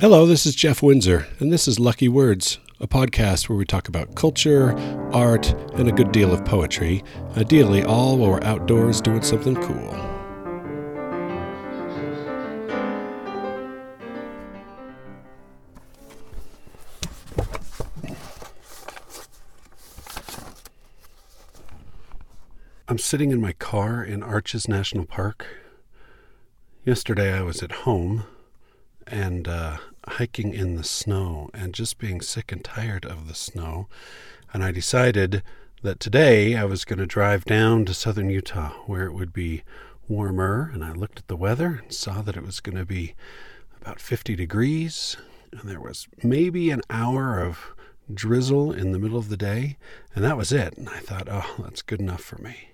Hello, this is Jeff Windsor, and this is Lucky Words, a podcast where we talk about culture, art, and a good deal of poetry, ideally all while we're outdoors doing something cool. I'm sitting in my car in Arches National Park. Yesterday I was at home and uh, hiking in the snow and just being sick and tired of the snow. And I decided that today I was going to drive down to southern Utah where it would be warmer. And I looked at the weather and saw that it was going to be about 50 degrees. And there was maybe an hour of drizzle in the middle of the day. And that was it. And I thought, oh, that's good enough for me.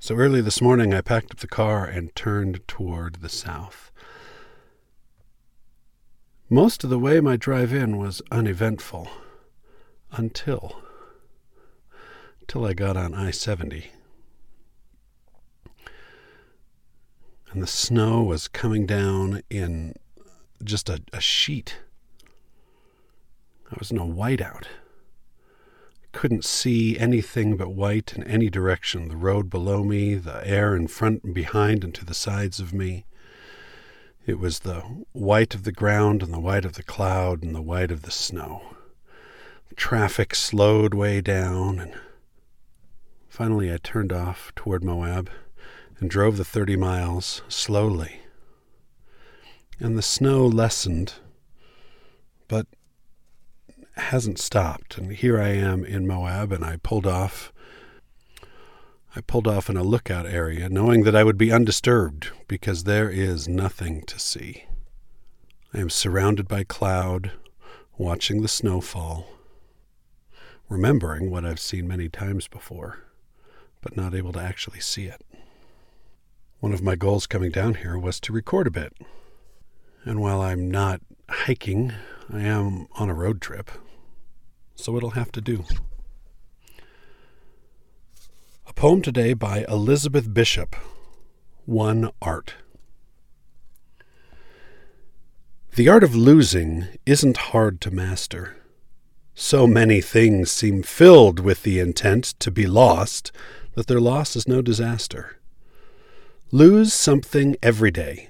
So early this morning, I packed up the car and turned toward the south. Most of the way my drive in was uneventful until until I got on I-70. And the snow was coming down in just a, a sheet. There was no whiteout. Couldn't see anything but white in any direction the road below me, the air in front and behind and to the sides of me. It was the white of the ground and the white of the cloud and the white of the snow. Traffic slowed way down, and finally I turned off toward Moab and drove the 30 miles slowly. And the snow lessened, but hasn't stopped. And here I am in Moab, and I pulled off I pulled off in a lookout area, knowing that I would be undisturbed because there is nothing to see. I am surrounded by cloud, watching the snow fall, remembering what I've seen many times before, but not able to actually see it. One of my goals coming down here was to record a bit. And while I'm not hiking, I am on a road trip, so it'll have to do. A poem today by Elizabeth Bishop One Art. The art of losing isn't hard to master. So many things seem filled with the intent to be lost that their loss is no disaster. Lose something every day.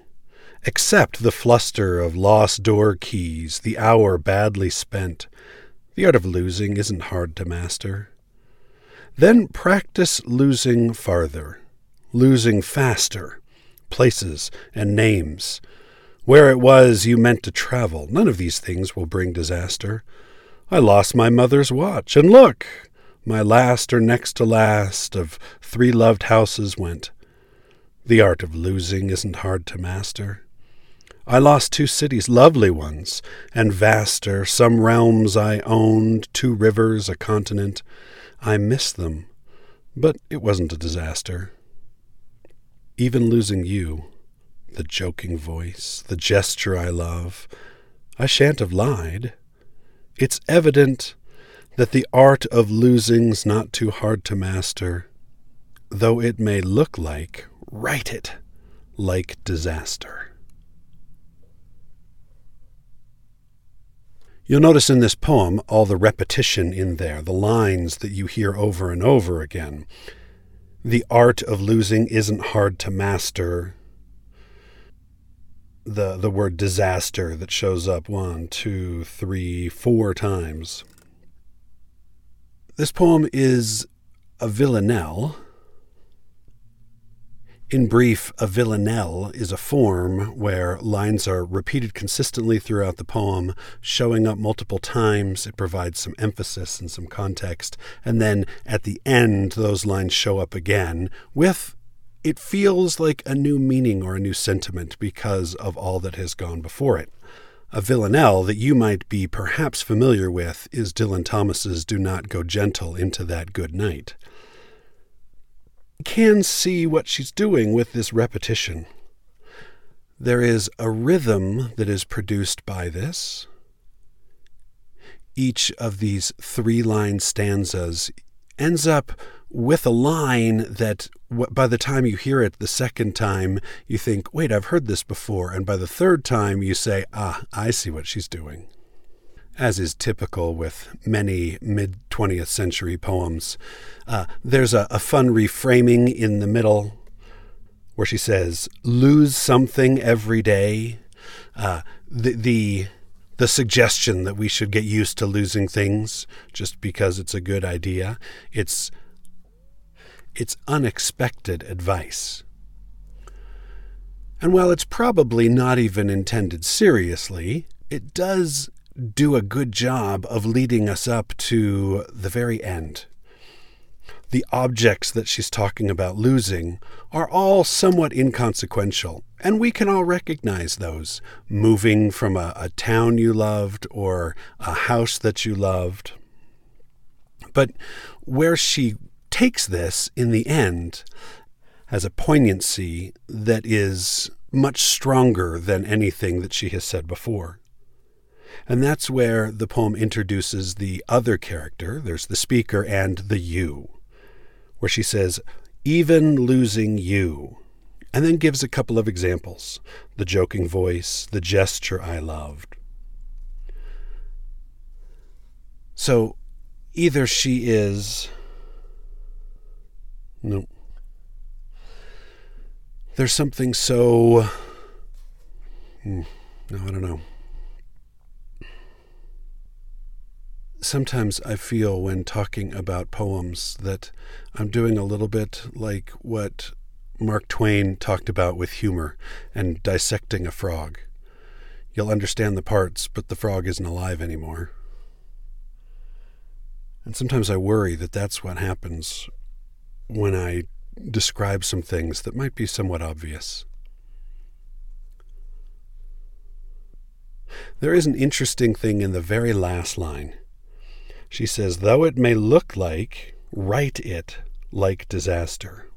Accept the fluster of lost door keys, the hour badly spent. The art of losing isn't hard to master. Then practice losing farther, losing faster, places and names. Where it was you meant to travel, none of these things will bring disaster. I lost my mother's watch, and look, my last or next to last of three loved houses went. The art of losing isn't hard to master. I lost two cities, lovely ones, and vaster, some realms I owned, two rivers, a continent. I miss them, but it wasn't a disaster. Even losing you, the joking voice, the gesture I love, I shan't have lied. It's evident that the art of losing's not too hard to master, though it may look like, write it, like disaster. You'll notice in this poem all the repetition in there, the lines that you hear over and over again. The art of losing isn't hard to master. The, the word disaster that shows up one, two, three, four times. This poem is a villanelle in brief, a villanelle is a form where lines are repeated consistently throughout the poem, showing up multiple times. It provides some emphasis and some context. And then at the end, those lines show up again with, it feels like a new meaning or a new sentiment because of all that has gone before it. A villanelle that you might be perhaps familiar with is Dylan Thomas's Do Not Go Gentle into That Good Night can see what she's doing with this repetition. There is a rhythm that is produced by this. Each of these three line stanzas ends up with a line that by the time you hear it the second time, you think, wait, I've heard this before. And by the third time, you say, ah, I see what she's doing. As is typical with many mid 20th century poems, uh, there's a, a fun reframing in the middle where she says, lose something every day. Uh, the, the the suggestion that we should get used to losing things just because it's a good idea. It's it's unexpected advice. And while it's probably not even intended seriously, it does do a good job of leading us up to the very end. The objects that she's talking about losing are all somewhat inconsequential, and we can all recognize those. Moving from a, a town you loved or a house that you loved. But where she takes this in the end has a poignancy that is much stronger than anything that she has said before. And that's where the poem introduces the other character. There's the speaker and the you, where she says, even losing you, and then gives a couple of examples the joking voice, the gesture I loved. So either she is no. There's something so. Hmm, no, I don't know. Sometimes I feel when talking about poems that I'm doing a little bit like what Mark Twain talked about with humor and dissecting a frog. You'll understand the parts, but the frog isn't alive anymore. And sometimes I worry that that's what happens when I describe some things that might be somewhat obvious. There is an interesting thing in the very last line. She says, Though it may look like, write it like disaster.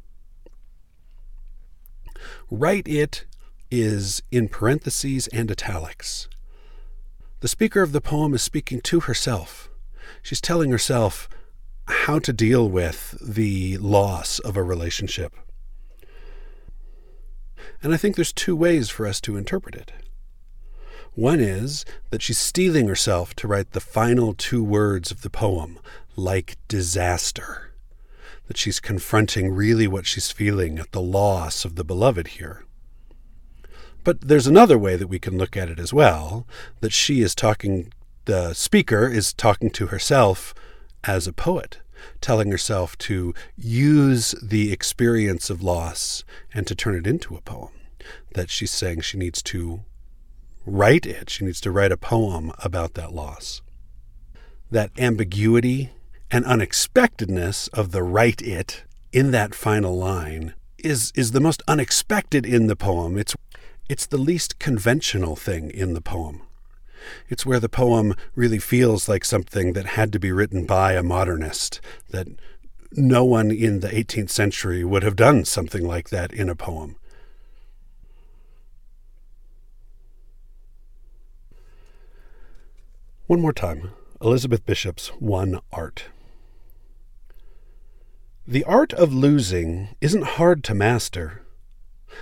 Write it is in parentheses and italics. The speaker of the poem is speaking to herself. She's telling herself, how to deal with the loss of a relationship. And I think there's two ways for us to interpret it. One is that she's steeling herself to write the final two words of the poem, like disaster. That she's confronting really what she's feeling at the loss of the beloved here. But there's another way that we can look at it as well that she is talking, the speaker is talking to herself as a poet, telling herself to use the experience of loss and to turn it into a poem. That she's saying she needs to write it, she needs to write a poem about that loss. That ambiguity and unexpectedness of the write it in that final line is, is the most unexpected in the poem. It's, it's the least conventional thing in the poem. It's where the poem really feels like something that had to be written by a modernist, that no one in the 18th century would have done something like that in a poem. One more time Elizabeth Bishop's One Art. The art of losing isn't hard to master.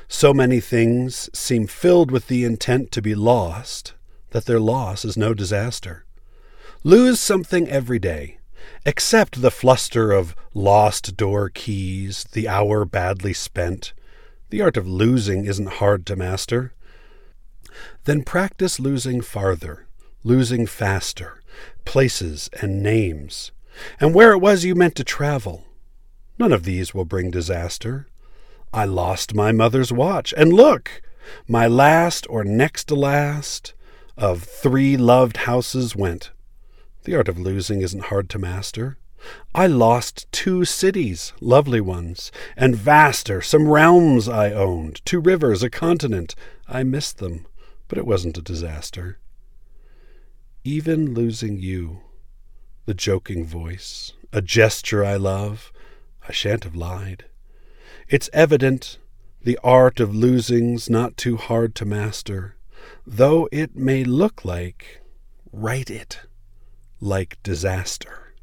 So many things seem filled with the intent to be lost that their loss is no disaster. Lose something every day. Accept the fluster of lost door keys, the hour badly spent. The art of losing isn't hard to master. Then practice losing farther, losing faster, places and names, and where it was you meant to travel. None of these will bring disaster. I lost my mother's watch, and look! My last or next to last, of three loved houses went. The art of losing isn't hard to master. I lost two cities, lovely ones, and vaster, some realms I owned, two rivers, a continent. I missed them, but it wasn't a disaster. Even losing you, the joking voice, a gesture I love, I shan't have lied. It's evident the art of losing's not too hard to master though it may look like, write it like disaster.